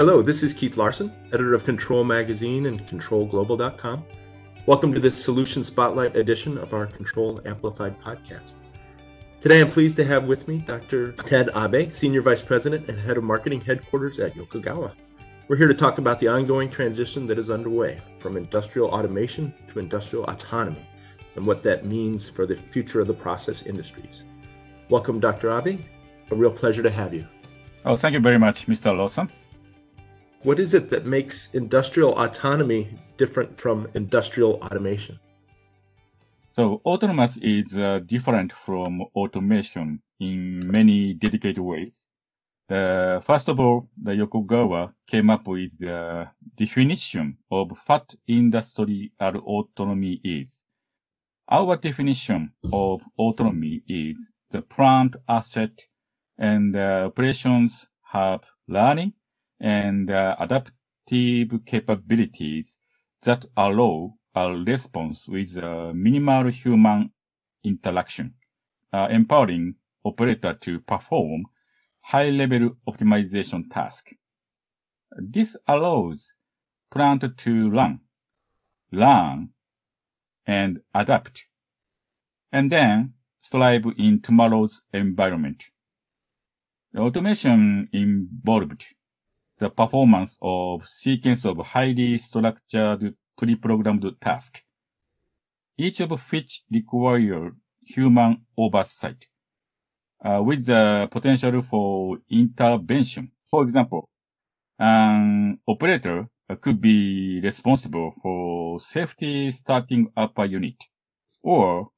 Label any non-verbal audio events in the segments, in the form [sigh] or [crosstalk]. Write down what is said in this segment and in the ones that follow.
Hello, this is Keith Larson, editor of Control Magazine and ControlGlobal.com. Welcome to this Solution Spotlight edition of our Control Amplified podcast. Today I'm pleased to have with me Dr. Ted Abe, Senior Vice President and Head of Marketing Headquarters at Yokogawa. We're here to talk about the ongoing transition that is underway from industrial automation to industrial autonomy and what that means for the future of the process industries. Welcome, Dr. Abe. A real pleasure to have you. Oh, thank you very much, Mr. Lawson. What is it that makes industrial autonomy different from industrial automation? So, autonomous is uh, different from automation in many dedicated ways. Uh, first of all, the Yokogawa came up with the definition of what industrial autonomy is. Our definition of autonomy is the plant asset and uh, operations have learning and uh, adaptive capabilities that allow a response with uh, minimal human interaction, uh, empowering operator to perform high-level optimization tasks. This allows plant to run, learn, and adapt, and then strive in tomorrow's environment. The automation involved the performance of sequence of highly structured pre-programmed tasks, each of which require human oversight, uh, with the potential for intervention. For example, an operator could be responsible for safety starting up a unit, or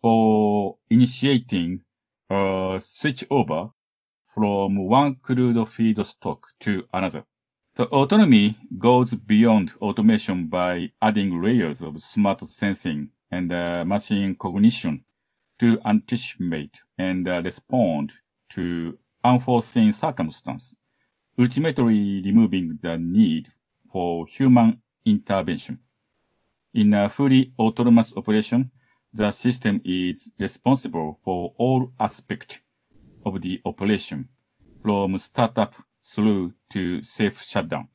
for initiating a switchover from one crude feedstock to another. The autonomy goes beyond automation by adding layers of smart sensing and uh, machine cognition to anticipate and uh, respond to unforeseen circumstances, ultimately removing the need for human intervention. In a fully autonomous operation, the system is responsible for all aspects of the operation, from startup through to safe shutdown.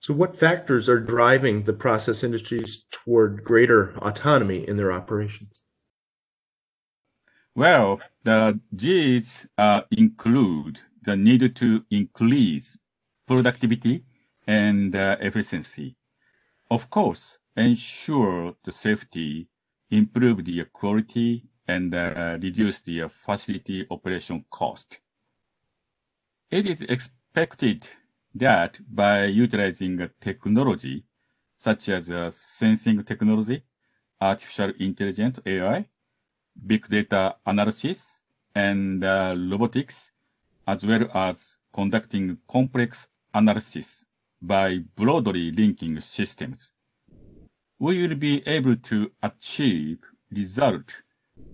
So, what factors are driving the process industries toward greater autonomy in their operations? Well, the G's uh, include the need to increase productivity and uh, efficiency. Of course, ensure the safety, improve the quality and uh, reduce the facility operation cost. It is expected that by utilizing technology such as uh, sensing technology, artificial intelligence AI, big data analysis, and uh, robotics, as well as conducting complex analysis by broadly linking systems, we will be able to achieve results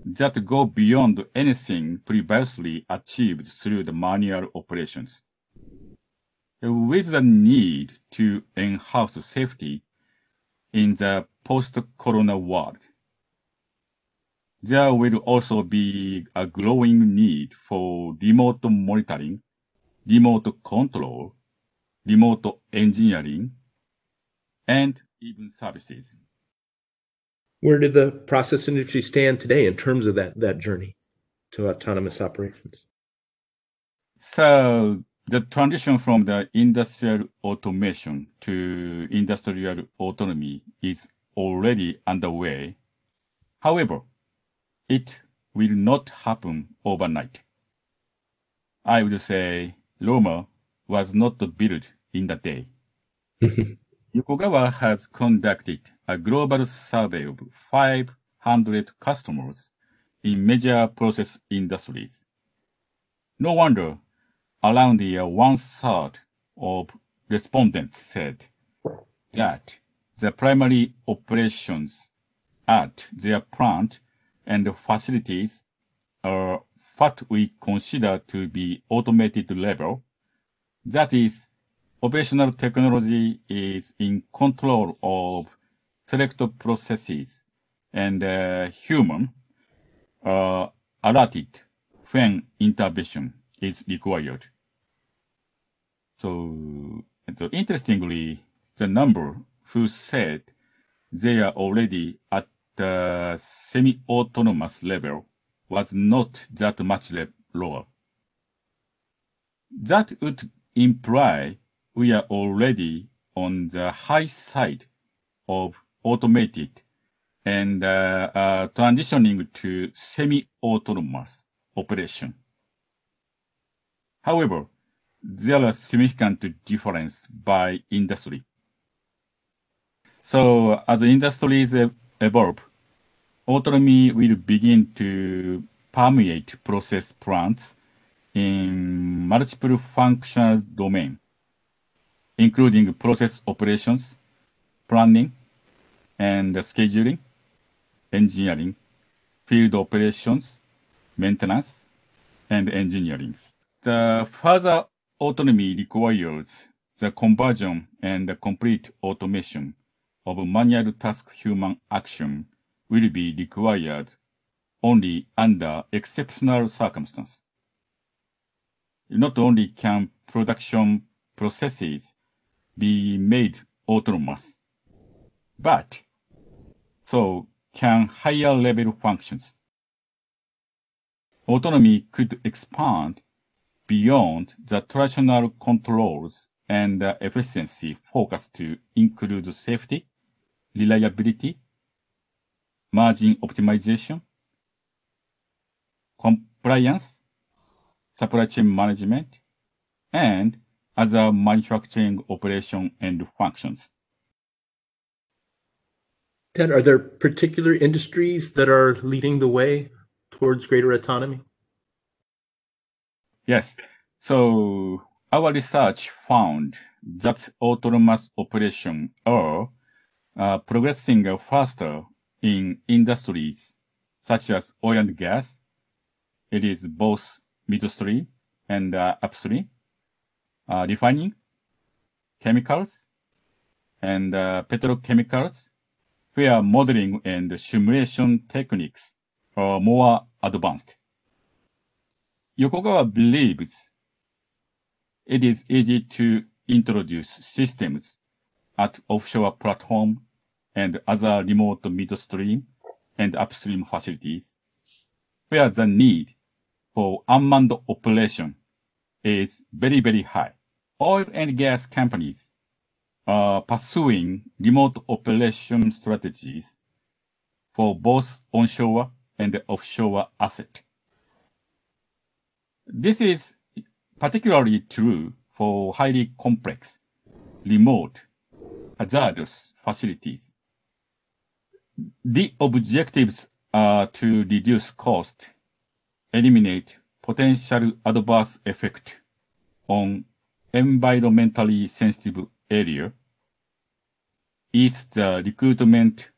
that go beyond anything previously achieved through the manual operations. With the need to enhance safety in the post-corona world, there will also be a growing need for remote monitoring, remote control, remote engineering, and even services. Where do the process industry stand today in terms of that, that journey to autonomous operations? So the transition from the industrial automation to industrial autonomy is already underway. However, it will not happen overnight. I would say Roma was not built in a day. [laughs] Yokogawa has conducted a global survey of 500 customers in major process industries. No wonder around the one third of respondents said that the primary operations at their plant and facilities are what we consider to be automated level. That is, operational technology is in control of select processes and uh, human uh, alerted when intervention is required. So, so interestingly, the number who said they are already at the semi-autonomous level was not that much lower. That would imply we are already on the high side of automated and uh, uh, transitioning to semi-autonomous operation. However, there are significant difference by industry. So as industries evolve, autonomy will begin to permeate process plants in multiple functional domains, including process operations, planning, and scheduling, engineering, field operations, maintenance, and engineering. The further autonomy requires the conversion and the complete automation of manual task human action will be required only under exceptional circumstances. Not only can production processes be made autonomous, but so can higher level functions. Autonomy could expand beyond the traditional controls and efficiency focus to include safety, reliability, margin optimization, compliance, supply chain management, and other manufacturing operation and functions. Ted, are there particular industries that are leading the way towards greater autonomy? Yes. So our research found that autonomous operation are uh, progressing faster in industries such as oil and gas. It is both midstream and uh, upstream, uh, refining, chemicals, and uh, petrochemicals, where modeling and simulation techniques are more advanced. Yokogawa believes it is easy to introduce systems at offshore platform and other remote midstream and upstream facilities where the need for unmanned operation is very, very high. Oil and gas companies are pursuing remote operation strategies for both onshore and offshore asset. This is particularly true for highly complex, remote, hazardous facilities. The objectives are to reduce cost, eliminate potential adverse effect on environmentally sensitive area, is the recruitment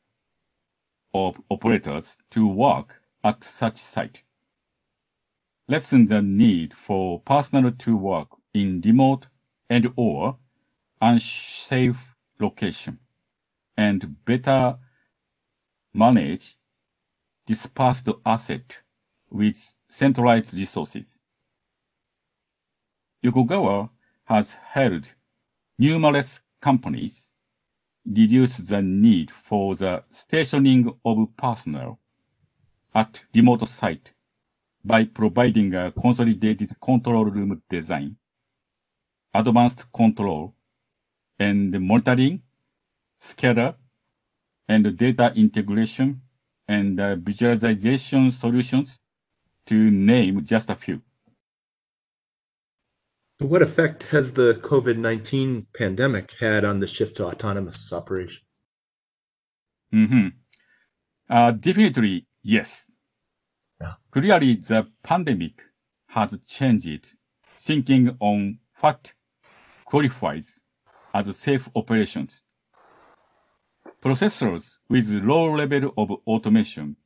of operators to work at such site, lessen the need for personnel to work in remote and or unsafe location, and better manage dispersed asset with centralized resources. Yokogawa has helped numerous companies reduce the need for the stationing of personnel at remote site by providing a consolidated control room design, advanced control, and monitoring, SCADA, and data integration and visualization solutions, to name just a few. What effect has the COVID 19 pandemic had on the shift to autonomous operations? Mm-hmm. Uh, definitely, yes. Yeah. Clearly, the pandemic has changed thinking on what qualifies as safe operations. Processors with low level of automation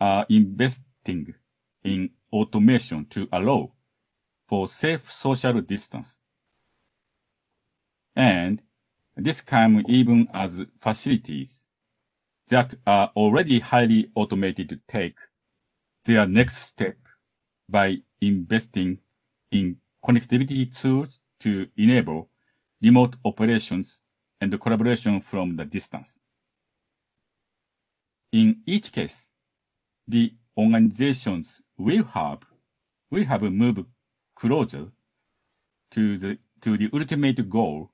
are investing in automation to allow for safe social distance. And this can even as facilities that are already highly automated take their next step by investing in connectivity tools to enable remote operations and collaboration from the distance. In each case, the organizations will have will have moved closer to the to the ultimate goal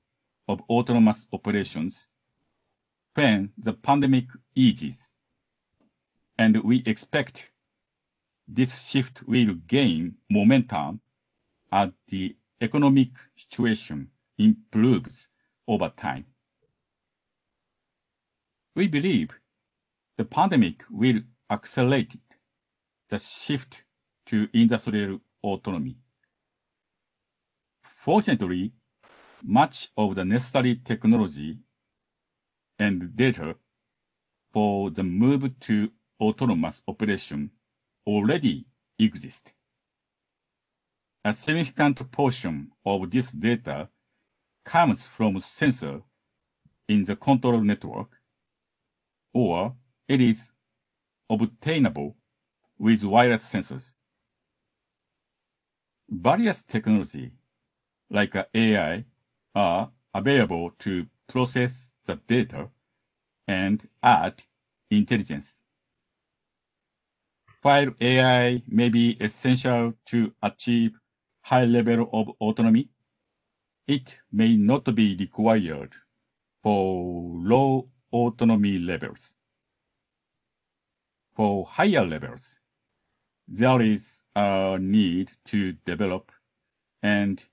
of autonomous operations when the pandemic eases. And we expect this shift will gain momentum as the economic situation improves over time. We believe the pandemic will accelerate the shift to industrial autonomy. Fortunately, much of the necessary technology and data for the move to autonomous operation already exist. A significant portion of this data comes from sensor in the control network, or it is obtainable with wireless sensors. Various technology, like uh, AI, are available to process the data and add intelligence. While AI may be essential to achieve high level of autonomy, it may not be required for low autonomy levels. For higher levels, there is a need to develop and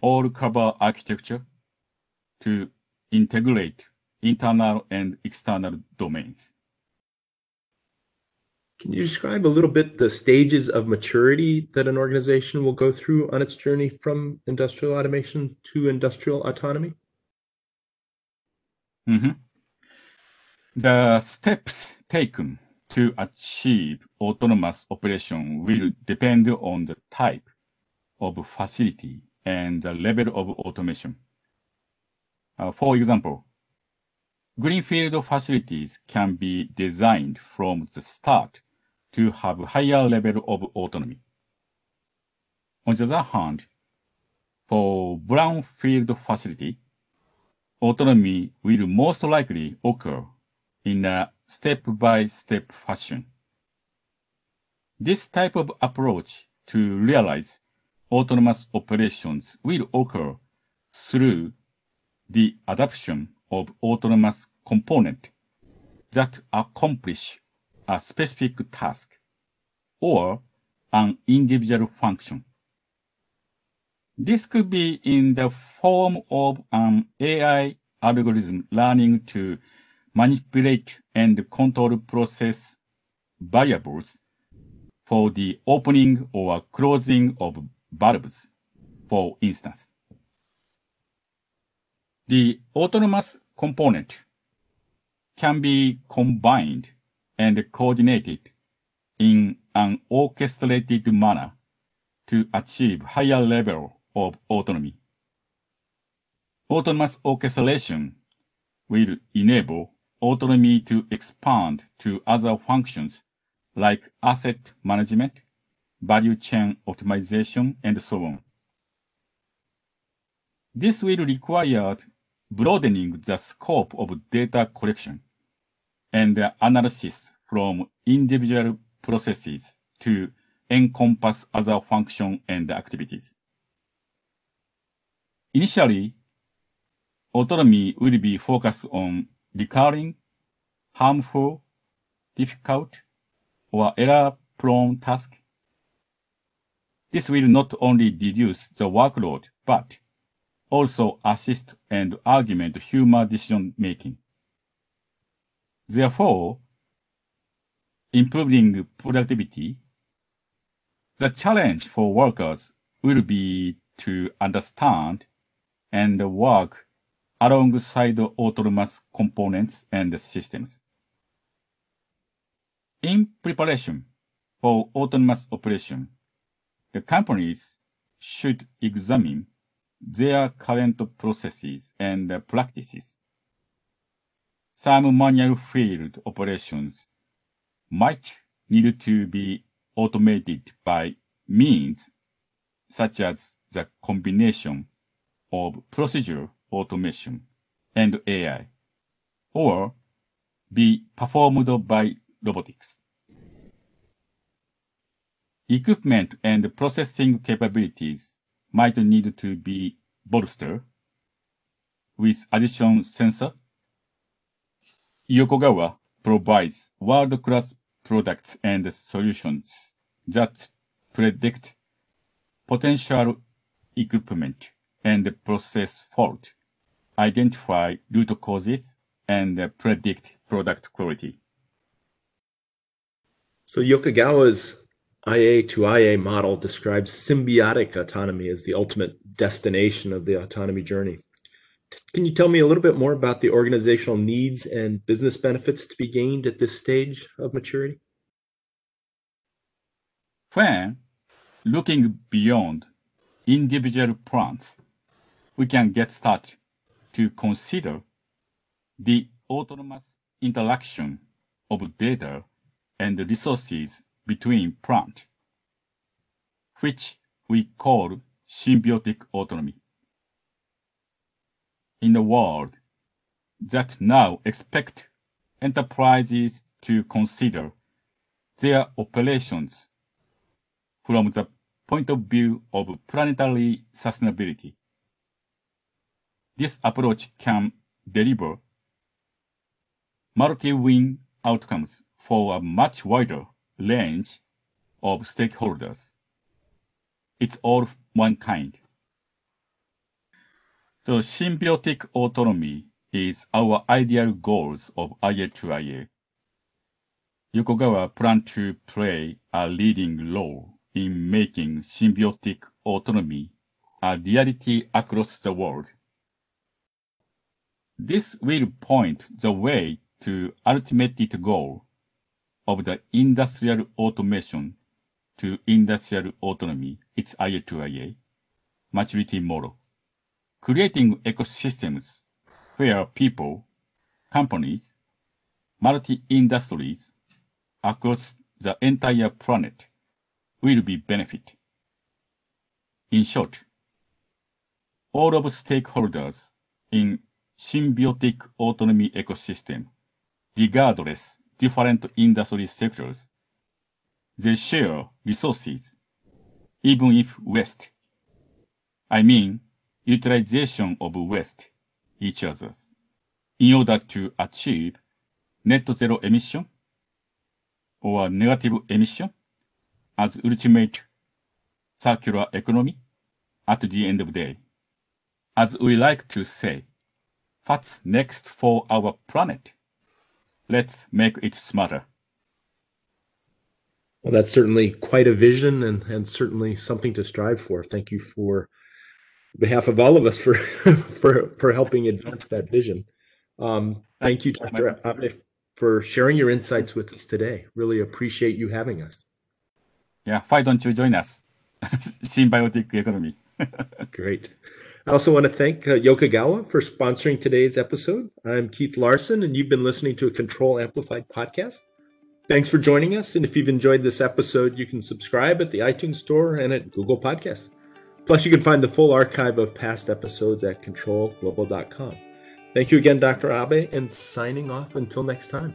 all cover architecture to integrate internal and external domains. Can you describe a little bit the stages of maturity that an organization will go through on its journey from industrial automation to industrial autonomy? Mm-hmm. The steps taken to achieve autonomous operation will depend on the type of facility and the level of automation. Uh, for example, greenfield facilities can be designed from the start to have higher level of autonomy. On the other hand, for brownfield facility, autonomy will most likely occur in a step-by-step fashion. This type of approach to realize autonomous operations will occur through the adoption of autonomous component that accomplish a specific task or an individual function. This could be in the form of an AI algorithm learning to manipulate and control process variables for the opening or closing of valves, for instance. The autonomous component can be combined and coordinated in an orchestrated manner to achieve higher level of autonomy. Autonomous orchestration will enable autonomy to expand to other functions like asset management, value chain optimization, and so on. This will require broadening the scope of data collection and analysis from individual processes to encompass other functions and activities. Initially, autonomy will be focused on recurring, harmful, difficult, or error-prone tasks. This will not only reduce the workload, but also assist and augment human decision making. Therefore, improving productivity, the challenge for workers will be to understand and work alongside autonomous components and systems. In preparation for autonomous operation, the companies should examine their current processes and practices. Some manual field operations might need to be automated by means such as the combination of procedure automation and AI, or be performed by robotics. Equipment and processing capabilities might need to be bolstered with additional sensor. Yokogawa provides world-class products and solutions that predict potential equipment and process fault, identify root causes, and uh, predict product quality. So Yokogawa's IA to IA model describes symbiotic autonomy as the ultimate destination of the autonomy journey. Can you tell me a little bit more about the organizational needs and business benefits to be gained at this stage of maturity? When looking beyond individual plants, we can get started to consider the autonomous interaction of data and resources between plant, which we call symbiotic autonomy. In the world that now expect enterprises to consider their operations from the point of view of planetary sustainability. This approach can deliver multi-win outcomes for a much wider range of stakeholders. It's all one kind. The symbiotic autonomy is our ideal goals of IA to IA. Yokogawa plan to play a leading role in making symbiotic autonomy a reality across the world. This will point the way to ultimate goal of the industrial automation to industrial autonomy, its IA to IA, maturity model, creating ecosystems where people, companies, multi-industries across the entire planet will be benefit. In short, all of stakeholders in symbiotic autonomy ecosystem, regardless different industry sectors, they share resources, even if waste. I mean, utilization of waste each other's in order to achieve net zero emission or negative emission as ultimate circular economy at the end of the day. As we like to say, what's next for our planet? Let's make it smarter. Well, that's certainly quite a vision and, and certainly something to strive for. Thank you for behalf of all of us for [laughs] for for helping advance that vision. Um, thank you, Dr. Abe, for sharing your insights with us today. Really appreciate you having us. Yeah, why don't you join us? [laughs] Symbiotic economy. [laughs] Great. I also want to thank uh, Yokogawa for sponsoring today's episode. I'm Keith Larson, and you've been listening to a Control Amplified podcast. Thanks for joining us. And if you've enjoyed this episode, you can subscribe at the iTunes Store and at Google Podcasts. Plus, you can find the full archive of past episodes at controlglobal.com. Thank you again, Dr. Abe, and signing off until next time.